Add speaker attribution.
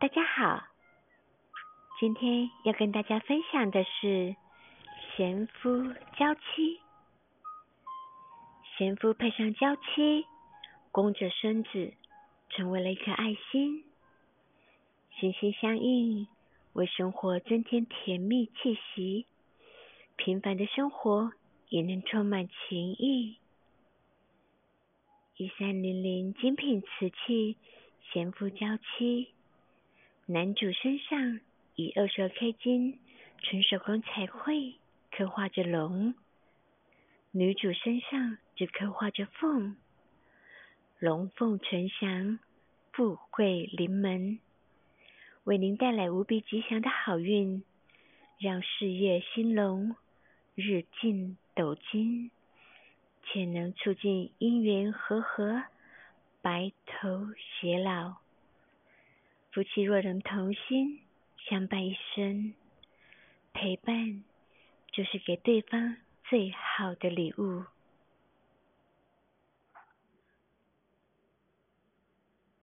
Speaker 1: 大家好，今天要跟大家分享的是贤夫娇妻。贤夫配上娇妻，弓着身子，成为了一颗爱心，心心相印，为生活增添甜蜜气息。平凡的生活也能充满情意。一三零零精品瓷器，贤夫娇妻。男主身上以二十 K 金纯手工彩绘刻画着龙，女主身上则刻画着凤，龙凤呈祥，富贵临门，为您带来无比吉祥的好运，让事业兴隆，日进斗金，且能促进姻缘和合，白头偕老。夫妻若能同心相伴一生，陪伴就是给对方最好的礼物。